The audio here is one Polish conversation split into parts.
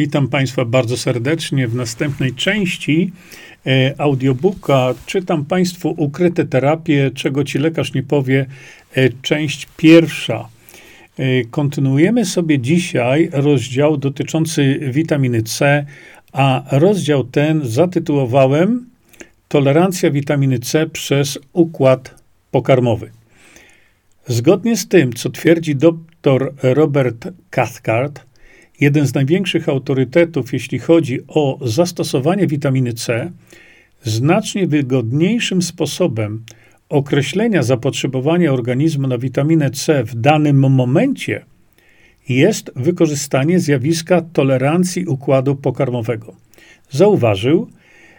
Witam Państwa bardzo serdecznie w następnej części e, audiobooka. Czytam Państwu Ukryte terapie, czego Ci lekarz nie powie, e, część pierwsza. E, kontynuujemy sobie dzisiaj rozdział dotyczący witaminy C, a rozdział ten zatytułowałem Tolerancja witaminy C przez układ pokarmowy. Zgodnie z tym, co twierdzi dr Robert Cathcart, jeden z największych autorytetów, jeśli chodzi o zastosowanie witaminy C, znacznie wygodniejszym sposobem określenia zapotrzebowania organizmu na witaminę C w danym momencie jest wykorzystanie zjawiska tolerancji układu pokarmowego. Zauważył,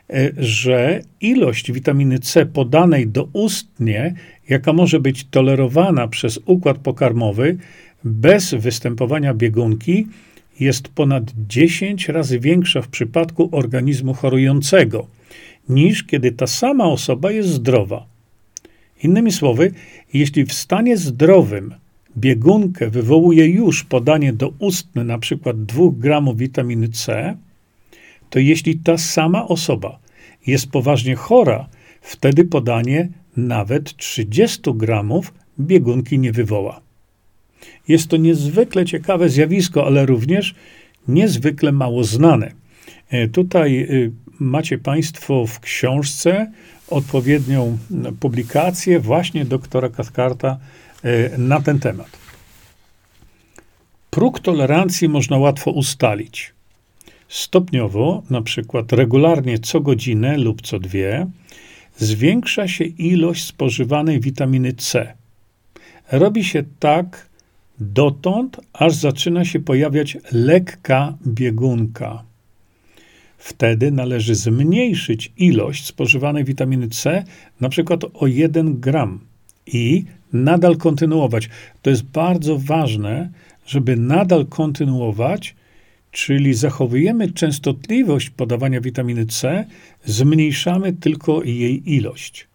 e, że ilość witaminy C podanej doustnie, jaka może być tolerowana przez układ pokarmowy bez występowania biegunki, jest ponad 10 razy większa w przypadku organizmu chorującego, niż kiedy ta sama osoba jest zdrowa. Innymi słowy, jeśli w stanie zdrowym biegunkę wywołuje już podanie doustne np. 2 gramów witaminy C, to jeśli ta sama osoba jest poważnie chora, wtedy podanie nawet 30 gramów biegunki nie wywoła. Jest to niezwykle ciekawe zjawisko, ale również niezwykle mało znane. E, tutaj y, macie Państwo w książce odpowiednią publikację właśnie doktora Cathcarta e, na ten temat. Próg tolerancji można łatwo ustalić. Stopniowo, na przykład regularnie co godzinę lub co dwie, zwiększa się ilość spożywanej witaminy C. Robi się tak dotąd, aż zaczyna się pojawiać lekka biegunka. Wtedy należy zmniejszyć ilość spożywanej witaminy C, na przykład o 1 gram i nadal kontynuować. To jest bardzo ważne, żeby nadal kontynuować, czyli zachowujemy częstotliwość podawania witaminy C, zmniejszamy tylko jej ilość.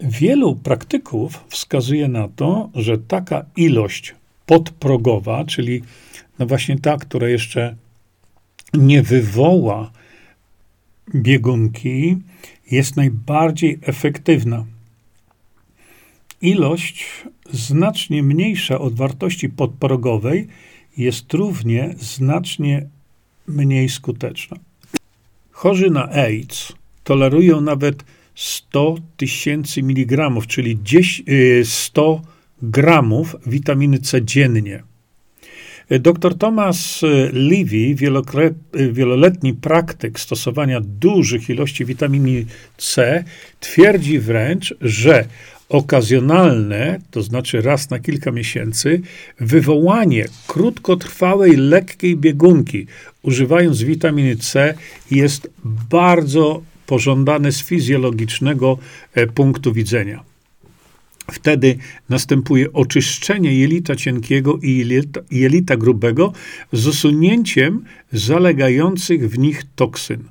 Wielu praktyków wskazuje na to, że taka ilość podprogowa, czyli no właśnie ta, która jeszcze nie wywoła biegunki, jest najbardziej efektywna. Ilość znacznie mniejsza od wartości podprogowej jest równie znacznie mniej skuteczna. Chorzy na AIDS tolerują nawet 100 tysięcy miligramów, czyli 100 y, gramów witaminy C dziennie. Dr Thomas Levy, wieloletni praktyk stosowania dużych ilości witaminy C, twierdzi wręcz, że okazjonalne, to znaczy raz na kilka miesięcy, wywołanie krótkotrwałej, lekkiej biegunki, używając witaminy C, jest bardzo pożądane z fizjologicznego e, punktu widzenia. Wtedy następuje oczyszczenie jelita cienkiego i jelita, grubego z usunięciem zalegających w nich toksyn.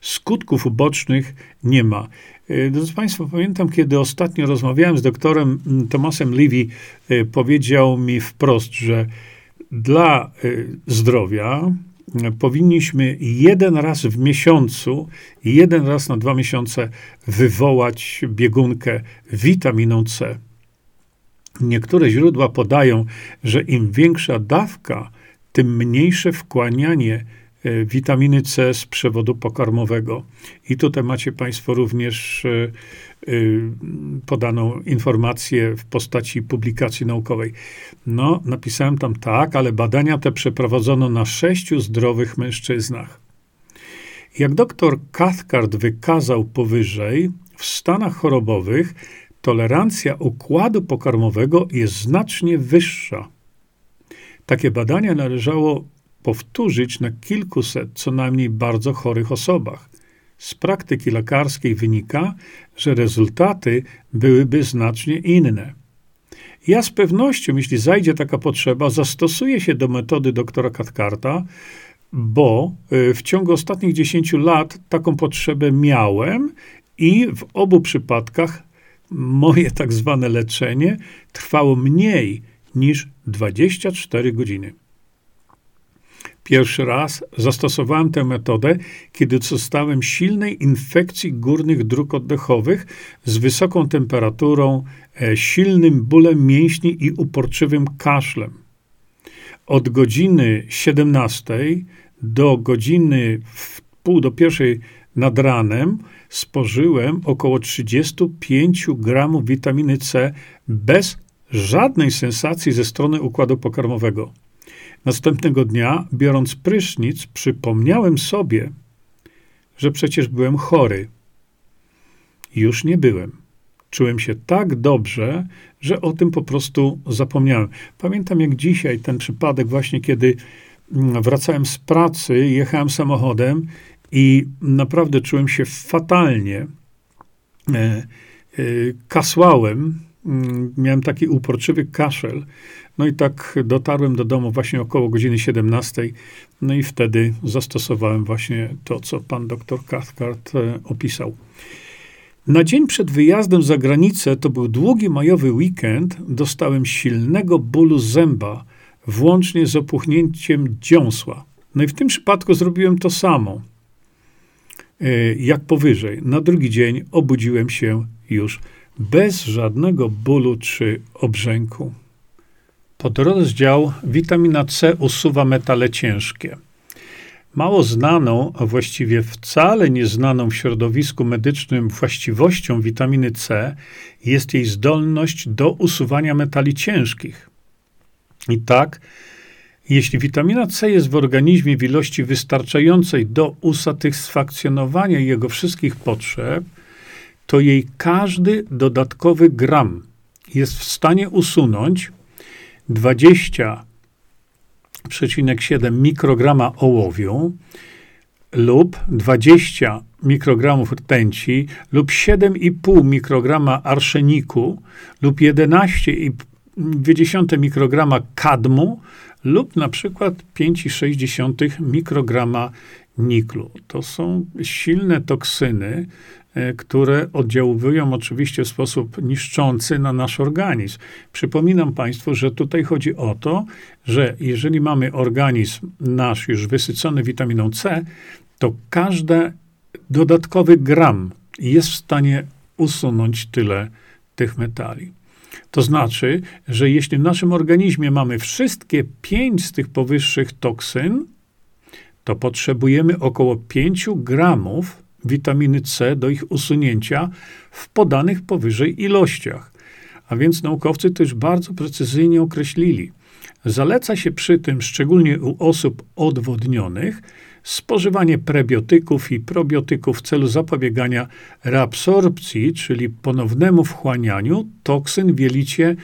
Skutków ubocznych nie ma. E, drodzy Państwo, pamiętam, kiedy ostatnio rozmawiałem z doktorem Tomasem Levy, e, powiedział mi wprost, że dla zdrowia, powinniśmy jeden raz w miesiącu, jeden raz na dwa miesiące wywołać biegunkę witaminą C. Niektóre źródła podają, że im większa dawka, tym mniejsze wkłanianie witaminy C z przewodu pokarmowego. I tutaj macie Państwo również e, e, podaną informację w postaci publikacji naukowej. No, napisałem tam tak, ale badania te przeprowadzono na sześciu zdrowych mężczyznach. Jak doktor Cathcart wykazał powyżej, w stanach chorobowych tolerancja układu pokarmowego jest znacznie wyższa. Takie badania należało powtórzyć na kilkuset co najmniej bardzo chorych osobach. Z praktyki lekarskiej wynika, że rezultaty byłyby znacznie inne. Ja z pewnością, jeśli zajdzie taka potrzeba, zastosuję się do metody doktora Katkarta, bo y, w ciągu ostatnich 10 lat taką potrzebę miałem i w obu przypadkach moje tak zwane leczenie trwało mniej niż 24 godziny. Pierwszy raz zastosowałem tę metodę, kiedy dostałem silnej infekcji górnych dróg oddechowych z wysoką temperaturą, e, silnym bólem mięśni i uporczywym kaszlem. Od godziny 17 do godziny pół do pierwszej nad ranem spożyłem około 35 gramów witaminy C bez żadnej sensacji ze strony układu pokarmowego. Następnego dnia, biorąc prysznic, przypomniałem sobie, że przecież byłem chory. Już nie byłem. Czułem się tak dobrze, że o tym po prostu zapomniałem. Pamiętam jak dzisiaj ten przypadek, właśnie kiedy mm, wracałem z pracy, jechałem samochodem i naprawdę czułem się fatalnie. E, e, kasłałem, miałem taki uporczywy kaszel. No i tak dotarłem do domu właśnie około godziny 17. No i wtedy zastosowałem właśnie to, co pan doktor Cathcart e, opisał. Na dzień przed wyjazdem za granicę, to był długi majowy weekend, dostałem silnego bólu zęba, włącznie z opuchnięciem dziąsła. No i w tym przypadku zrobiłem to samo. E, jak powyżej. Na drugi dzień obudziłem się już bez żadnego bólu czy obrzęku. Podrozdział witamina C usuwa metale ciężkie. Mało znaną, a właściwie wcale nieznaną w środowisku medycznym właściwością witaminy C jest jej zdolność do usuwania metali ciężkich. I tak, jeśli witamina C jest w organizmie w ilości wystarczającej do usatysfakcjonowania jego wszystkich potrzeb, to jej każdy dodatkowy gram jest w stanie usunąć 20,7 mikrograma ołowiu lub 20 mikrogramów rtęci lub 7,5 mikrograma arszeniku lub 11,2 mikrograma kadmu lub na przykład 5,6 mikrograma niklu. To są silne toksyny, które oddziałują oczywiście w sposób niszczący na nasz organizm. Przypominam Państwu, że tutaj chodzi o to, że jeżeli mamy organizm nasz już wysycony witaminą C, to każdy dodatkowy gram jest w stanie usunąć tyle tych metali. To znaczy, że jeśli w naszym organizmie mamy wszystkie pięć z tych powyższych toksyn, to potrzebujemy około 5 gramów witaminy C do ich usunięcia w podanych powyżej ilościach. A więc naukowcy już bardzo precyzyjnie określili. Zaleca się przy tym, szczególnie u osób odwodnionych, spożywanie prebiotyków i probiotyków w celu zapobiegania reabsorpcji, czyli ponownemu wchłanianiu toksyn w jelicie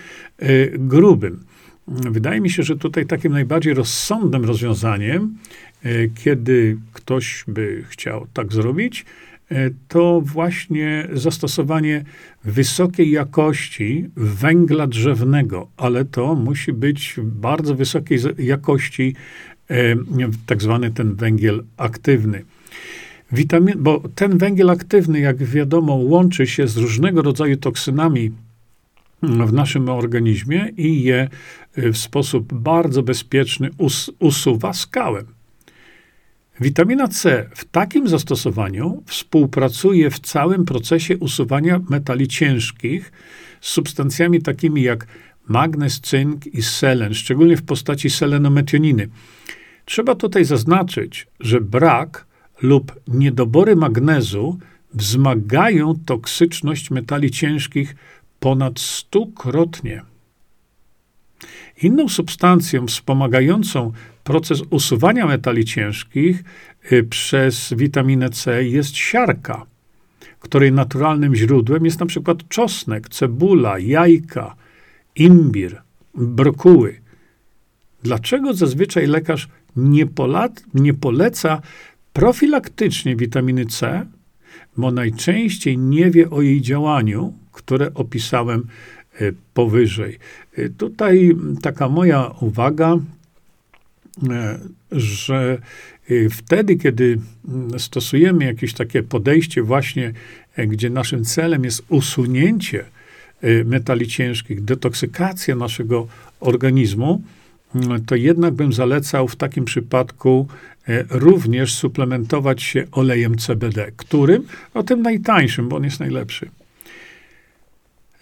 y, grubym. Wydaje mi się, że tutaj takim najbardziej rozsądnym rozwiązaniem, kiedy ktoś by chciał tak zrobić, y, to właśnie zastosowanie wysokiej jakości węgla drzewnego, ale to musi być bardzo wysokiej jakości E, tak zwany ten węgiel aktywny. Witamin, bo ten węgiel aktywny, jak wiadomo, łączy się z różnego rodzaju toksynami w naszym organizmie i je e, w sposób bardzo bezpieczny us, usuwa skałem. Witamina C w takim zastosowaniu współpracuje w całym procesie usuwania metali ciężkich z substancjami takimi jak magnez, cynk i selen, szczególnie w postaci selenometioniny. Trzeba tutaj zaznaczyć, że brak lub niedobory magnezu wzmagają toksyczność metali ciężkich ponad stukrotnie. Inną substancją wspomagającą proces usuwania metali ciężkich y, przez witaminę C jest siarka, której naturalnym źródłem jest na przykład czosnek, cebula, jajka, imbir, brokuły. Dlaczego zazwyczaj lekarz nie, nie poleca profilaktycznie witaminy C, bo najczęściej nie wie o jej działaniu, które opisałem e, powyżej. E, tutaj taka moja uwaga, że wtedy, kiedy stosujemy jakieś takie podejście, właśnie gdzie naszym celem jest usunięcie metali ciężkich, detoksykacja naszego organizmu, to jednak bym zalecał w takim przypadku e, również suplementować się olejem CBD, którym, o tym najtańszym, bo on jest najlepszy.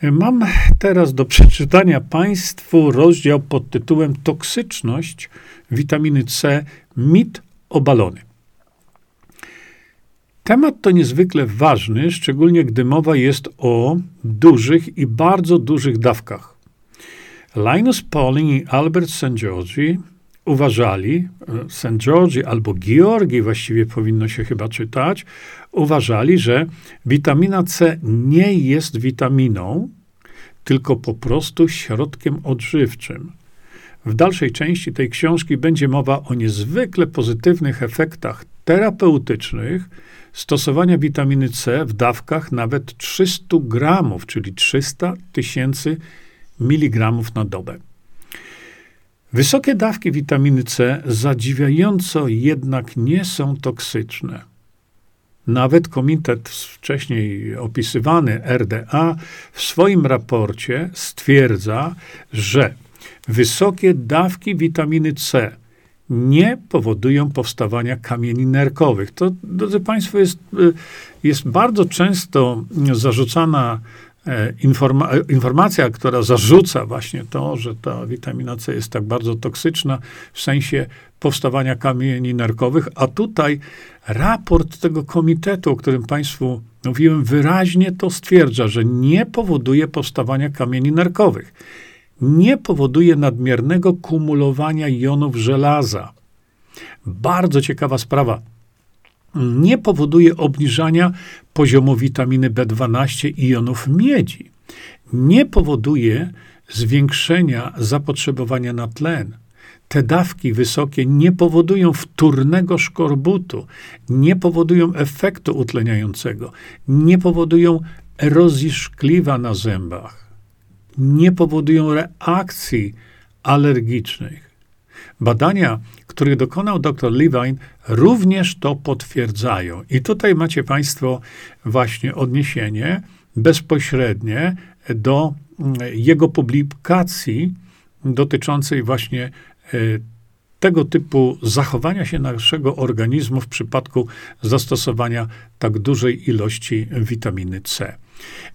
Mam teraz do przeczytania Państwu rozdział pod tytułem Toksyczność witaminy C, mit obalony. Temat to niezwykle ważny, szczególnie gdy mowa jest o dużych i bardzo dużych dawkach. Linus Pauling i Albert St. Georgi uważali, e, St. Georgi albo Georgi właściwie powinno się chyba czytać, uważali, że witamina C nie jest witaminą, tylko po prostu środkiem odżywczym. W dalszej części tej książki będzie mowa o niezwykle pozytywnych efektach terapeutycznych stosowania witaminy C w dawkach nawet 300 gramów, czyli 300 tysięcy miligramów na dobę. Wysokie dawki witaminy C zadziwiająco jednak nie są toksyczne. Nawet komitet wcześniej opisywany RDA w swoim raporcie stwierdza, że wysokie dawki witaminy C nie powodują powstawania kamieni nerkowych. To, drodzy Państwo, jest, y, jest bardzo często zarzucana informa informacja, która zarzuca właśnie to, że ta witamina C jest tak bardzo toksyczna w sensie powstawania kamieni nerkowych, a tutaj raport tego komitetu, o którym Państwu mówiłem, wyraźnie to stwierdza, że nie powoduje powstawania kamieni nerkowych nie powoduje nadmiernego kumulowania jonów żelaza. Bardzo ciekawa sprawa. Nie powoduje obniżania poziomu witaminy B12 i jonów miedzi. Nie powoduje zwiększenia zapotrzebowania na tlen. Te dawki wysokie nie powodują wtórnego szkorbutu, nie powodują efektu utleniającego, nie powodują erozji szkliwa na zębach nie powodują reakcji alergicznych. Badania, których dokonał dr Levine, również to potwierdzają. I tutaj macie Państwo właśnie odniesienie bezpośrednie do mm, jego publikacji dotyczącej właśnie e, tego typu zachowania się naszego organizmu w przypadku zastosowania tak dużej ilości witaminy C.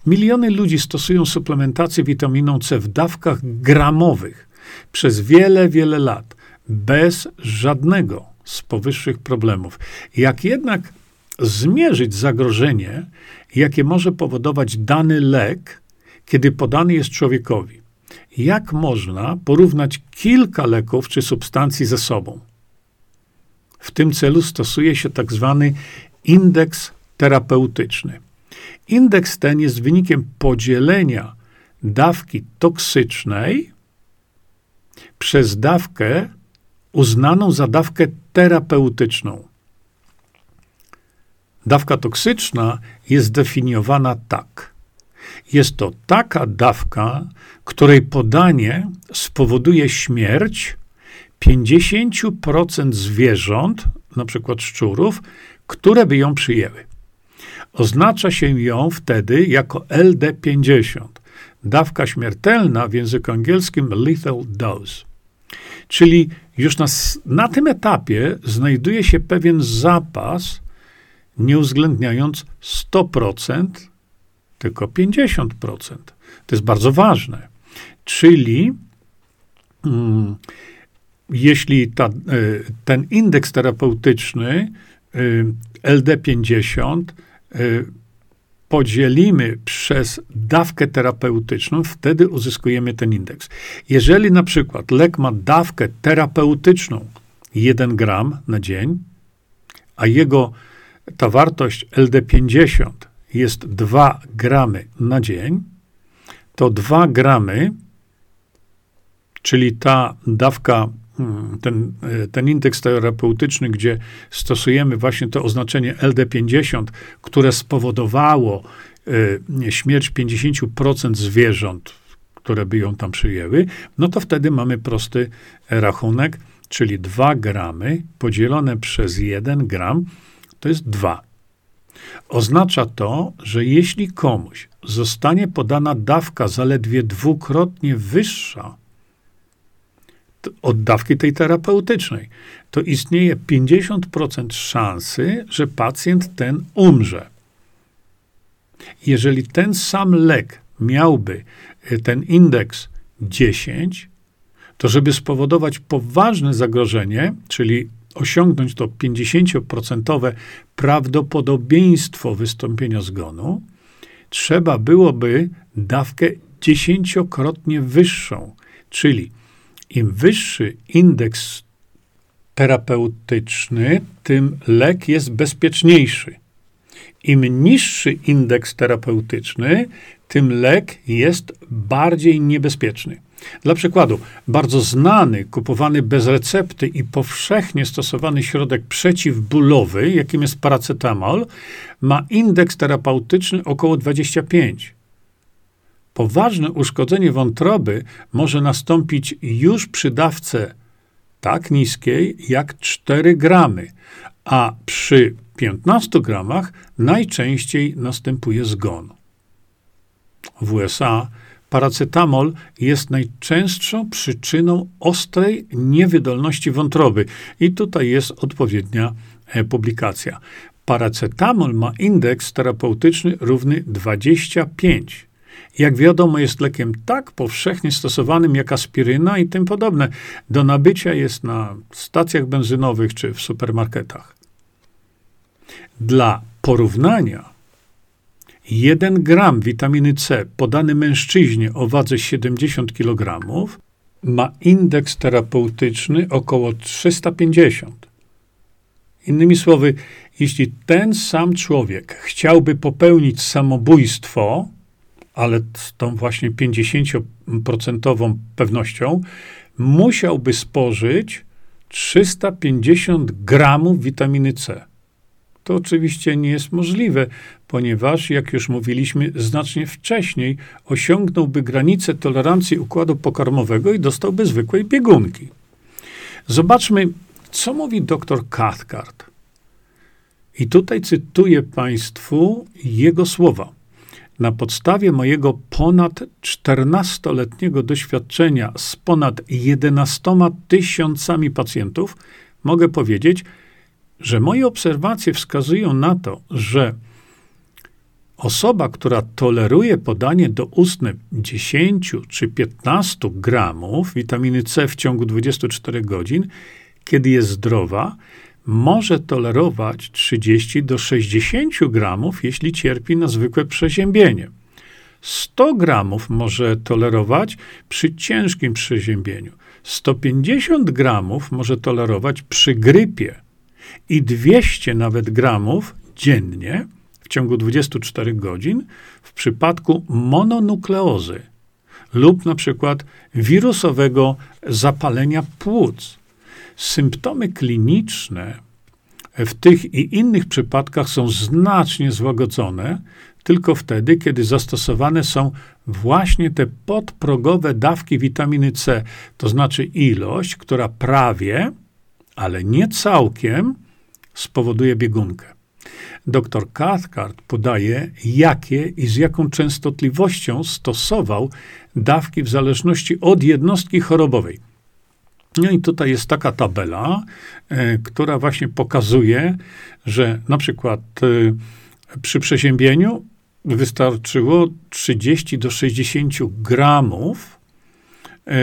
Miliony ludzi stosują suplementację witaminą C w dawkach gramowych przez wiele, wiele lat, bez żadnego z powyższych problemów. Jak jednak zmierzyć zagrożenie, jakie może powodować dany lek, kiedy podany jest człowiekowi? Jak można porównać kilka leków czy substancji ze sobą? W tym celu stosuje się tak zwany indeks terapeutyczny. Indeks ten jest wynikiem podzielenia dawki toksycznej przez dawkę uznaną za dawkę terapeutyczną. Dawka toksyczna jest definiowana tak. Jest to taka dawka, której podanie spowoduje śmierć 50% zwierząt, przykład szczurów, które by ją przyjęły. Oznacza się ją wtedy jako LD50, dawka śmiertelna w języku angielskim lethal dose. Czyli już na, na tym etapie znajduje się pewien zapas, nie uwzględniając 100%, tylko 50%. To jest bardzo ważne. Czyli mm, jeśli ta, e, ten indeks terapeutyczny e, LD50 Y, podzielimy przez dawkę terapeutyczną, wtedy uzyskujemy ten indeks. Jeżeli na przykład lek ma dawkę terapeutyczną 1 gram na dzień, a jego ta wartość LD50 jest 2 gramy na dzień, to 2 gramy, czyli ta dawka ten, e, ten indeks terapeutyczny, gdzie stosujemy właśnie to oznaczenie LD50, które spowodowało y, śmierć 50% zwierząt, które by ją tam przyjęły, no to wtedy mamy prosty rachunek, czyli 2 gramy podzielone przez 1 gram to jest 2. Oznacza to, że jeśli komuś zostanie podana dawka zaledwie dwukrotnie wyższa od dawki tej terapeutycznej, to istnieje 50% szansy, że pacjent ten umrze. Jeżeli ten sam lek miałby e, ten indeks 10, to żeby spowodować poważne zagrożenie, czyli osiągnąć to 50% prawdopodobieństwo wystąpienia zgonu, trzeba byłoby dawkę dziesięciokrotnie wyższą, czyli im wyższy indeks terapeutyczny, tym lek jest bezpieczniejszy. Im niższy indeks terapeutyczny, tym lek jest bardziej niebezpieczny. Dla przykładu, bardzo znany, kupowany bez recepty i powszechnie stosowany środek przeciwbólowy, jakim jest paracetamol, ma indeks terapeutyczny około 25. Poważne uszkodzenie wątroby może nastąpić już przy dawce tak niskiej jak 4 gramy, a przy 15 gramach najczęściej następuje zgon. W USA paracetamol jest najczęstszą przyczyną ostrej niewydolności wątroby. I tutaj jest odpowiednia e, publikacja. Paracetamol ma indeks terapeutyczny równy 25. Jak wiadomo, jest lekiem tak powszechnie stosowanym jak aspiryna i tym podobne. Do nabycia jest na stacjach benzynowych czy w supermarketach. Dla porównania, 1 gram witaminy C podany mężczyźnie o wadze 70 kg ma indeks terapeutyczny około 350. Innymi słowy, jeśli ten sam człowiek chciałby popełnić samobójstwo, ale z tą właśnie 50% pewnością, musiałby spożyć 350 gramów witaminy C. To oczywiście nie jest możliwe, ponieważ, jak już mówiliśmy znacznie wcześniej, osiągnąłby granicę tolerancji układu pokarmowego i dostałby zwykłej biegunki. Zobaczmy, co mówi dr Cathcart. I tutaj cytuję Państwu jego słowa. Na podstawie mojego ponad 14-letniego doświadczenia z ponad 11 tysiącami pacjentów, mogę powiedzieć, że moje obserwacje wskazują na to, że osoba, która toleruje podanie do ustne 10 czy 15 gramów witaminy C w ciągu 24 godzin, kiedy jest zdrowa, może tolerować 30 do 60 gramów, jeśli cierpi na zwykłe przeziębienie. 100 gramów może tolerować przy ciężkim przeziębieniu. 150 gramów może tolerować przy grypie i 200 nawet gramów dziennie w ciągu 24 godzin w przypadku mononukleozy lub na przykład wirusowego zapalenia płuc. Symptomy kliniczne w tych i innych przypadkach są znacznie złagodzone tylko wtedy, kiedy zastosowane są właśnie te podprogowe dawki witaminy C, to znaczy ilość, która prawie, ale nie całkiem spowoduje biegunkę. Dr Cathcart podaje, jakie i z jaką częstotliwością stosował dawki w zależności od jednostki chorobowej. No i tutaj jest taka tabela, e, która właśnie pokazuje, że na przykład e, przy przeziębieniu wystarczyło 30 do 60 gramów e,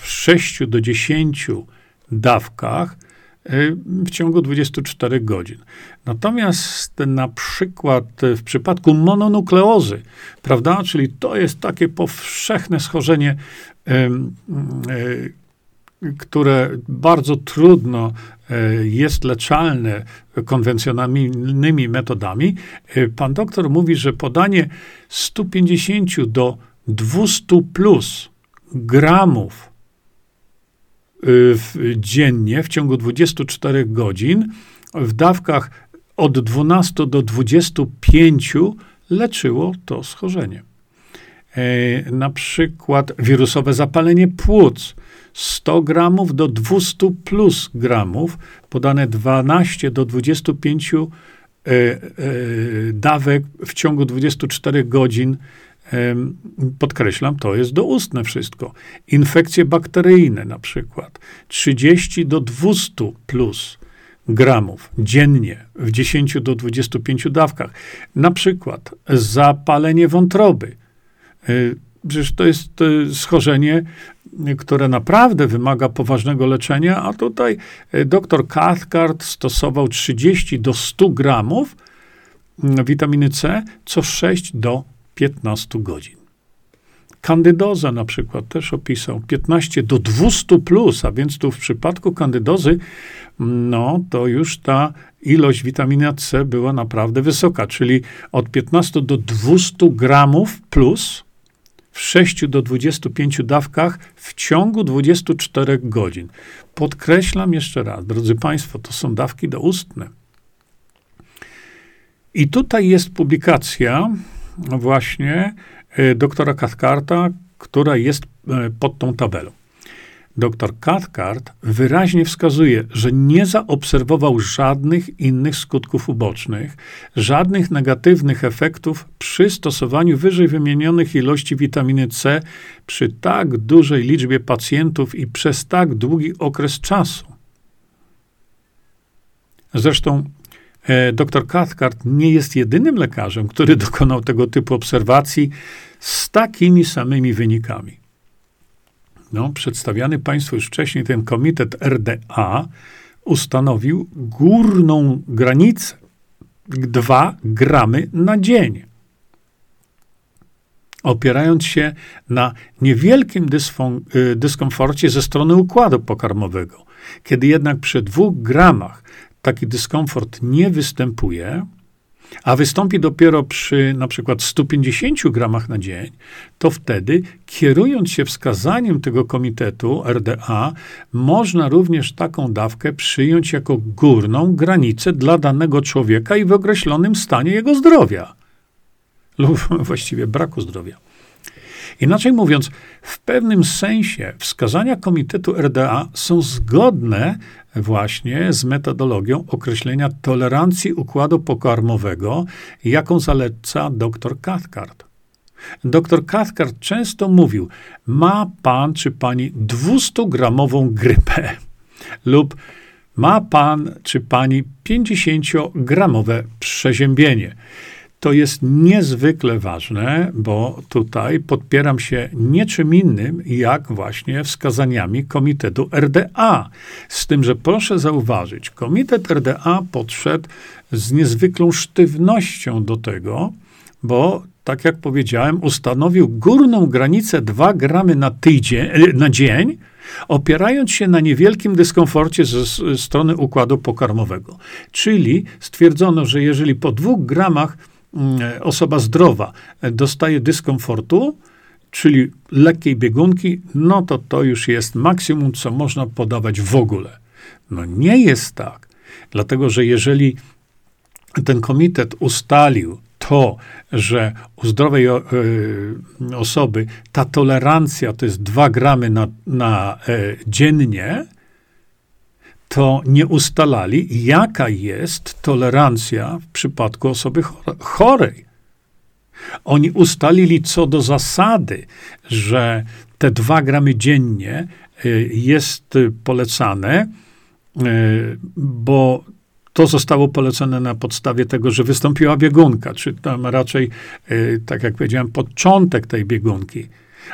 w 6 do 10 dawkach w ciągu 24 godzin. Natomiast na przykład w przypadku mononukleozy, prawda, czyli to jest takie powszechne schorzenie, które bardzo trudno e, jest leczalne konwencjonalnymi metodami, e, pan doktor mówi, że podanie 150 do 200 plus gramów w, dziennie w ciągu 24 godzin w dawkach od 12 do 25 leczyło to schorzenie. E, na przykład wirusowe zapalenie płuc 100 gramów do 200 plus gramów, podane 12 do 25 e, e, dawek w ciągu 24 godzin podkreślam, to jest doustne wszystko. Infekcje bakteryjne na przykład 30 do 200 plus gramów dziennie w 10 do 25 dawkach. Na przykład zapalenie wątroby. Y, przecież to jest y, schorzenie, które naprawdę wymaga poważnego leczenia, a tutaj y, dr Cathcart stosował 30 do 100 gramów mm, witaminy C co 6 do 15 godzin. Kandydoza na przykład też opisał 15 do 200 plus, a więc tu w przypadku kandydozy, no to już ta ilość witaminy C była naprawdę wysoka, czyli od 15 do 200 gramów plus w 6 do 25 dawkach w ciągu 24 godzin. Podkreślam jeszcze raz, drodzy Państwo, to są dawki doustne. I tutaj jest publikacja właśnie e, doktora Cathcarta, która jest e, pod tą tabelą. Dr Cathcart wyraźnie wskazuje, że nie zaobserwował żadnych innych skutków ubocznych, żadnych negatywnych efektów przy stosowaniu wyżej wymienionych ilości witaminy C przy tak dużej liczbie pacjentów i przez tak długi okres czasu. Zresztą e, dr Cathcart nie jest jedynym lekarzem, który dokonał tego typu obserwacji z takimi samymi wynikami no, przedstawiany Państwu już wcześniej ten komitet RDA ustanowił górną granicę 2 gramy na dzień. Opierając się na niewielkim y, dyskomforcie ze strony układu pokarmowego. Kiedy jednak przy dwóch gramach taki dyskomfort nie występuje, a wystąpi dopiero przy na przykład 150 gramach na dzień, to wtedy, kierując się wskazaniem tego komitetu RDA, można również taką dawkę przyjąć jako górną granicę dla danego człowieka i w określonym stanie jego zdrowia lub właściwie braku zdrowia. Inaczej mówiąc, w pewnym sensie wskazania Komitetu RDA są zgodne właśnie z metodologią określenia tolerancji układu pokarmowego, jaką zaleca dr Cathcart. Dr Cathcart często mówił: Ma pan czy pani 200-gramową grypę lub ma pan czy pani 50-gramowe przeziębienie. To jest niezwykle ważne, bo tutaj podpieram się niczym innym, jak właśnie wskazaniami Komitetu RDA. Z tym, że proszę zauważyć, Komitet RDA podszedł z niezwykłą sztywnością do tego, bo tak jak powiedziałem, ustanowił górną granicę 2 gramy na, tydzień, na dzień, opierając się na niewielkim dyskomforcie ze strony układu pokarmowego. Czyli stwierdzono, że jeżeli po dwóch gramach osoba zdrowa dostaje dyskomfortu, czyli lekkiej biegunki, no to to już jest maksimum, co można podawać w ogóle. No nie jest tak. Dlatego, że jeżeli ten komitet ustalił to, że u zdrowej y, osoby ta tolerancja to jest 2 gramy na, na y, dziennie, to nie ustalali, jaka jest tolerancja w przypadku osoby chorej. Oni ustalili co do zasady, że te dwa gramy dziennie y, jest polecane, y, bo to zostało polecone na podstawie tego, że wystąpiła biegunka, czy tam raczej, y, tak jak powiedziałem, początek tej biegunki.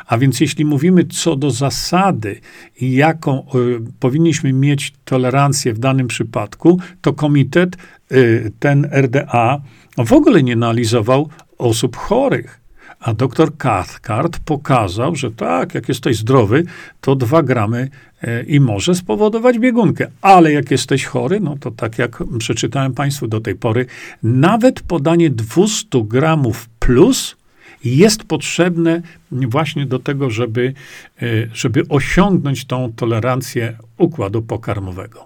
A więc jeśli mówimy co do zasady, jaką y, powinniśmy mieć tolerancję w danym przypadku, to komitet, y, ten RDA, w ogóle nie analizował osób chorych. A doktor Cathcart pokazał, że tak, jak jesteś zdrowy, to dwa gramy y, i może spowodować biegunkę. Ale jak jesteś chory, no to tak jak przeczytałem Państwu do tej pory, nawet podanie 200 gramów plus jest potrzebne właśnie do tego, żeby, e, żeby osiągnąć tą tolerancję układu pokarmowego.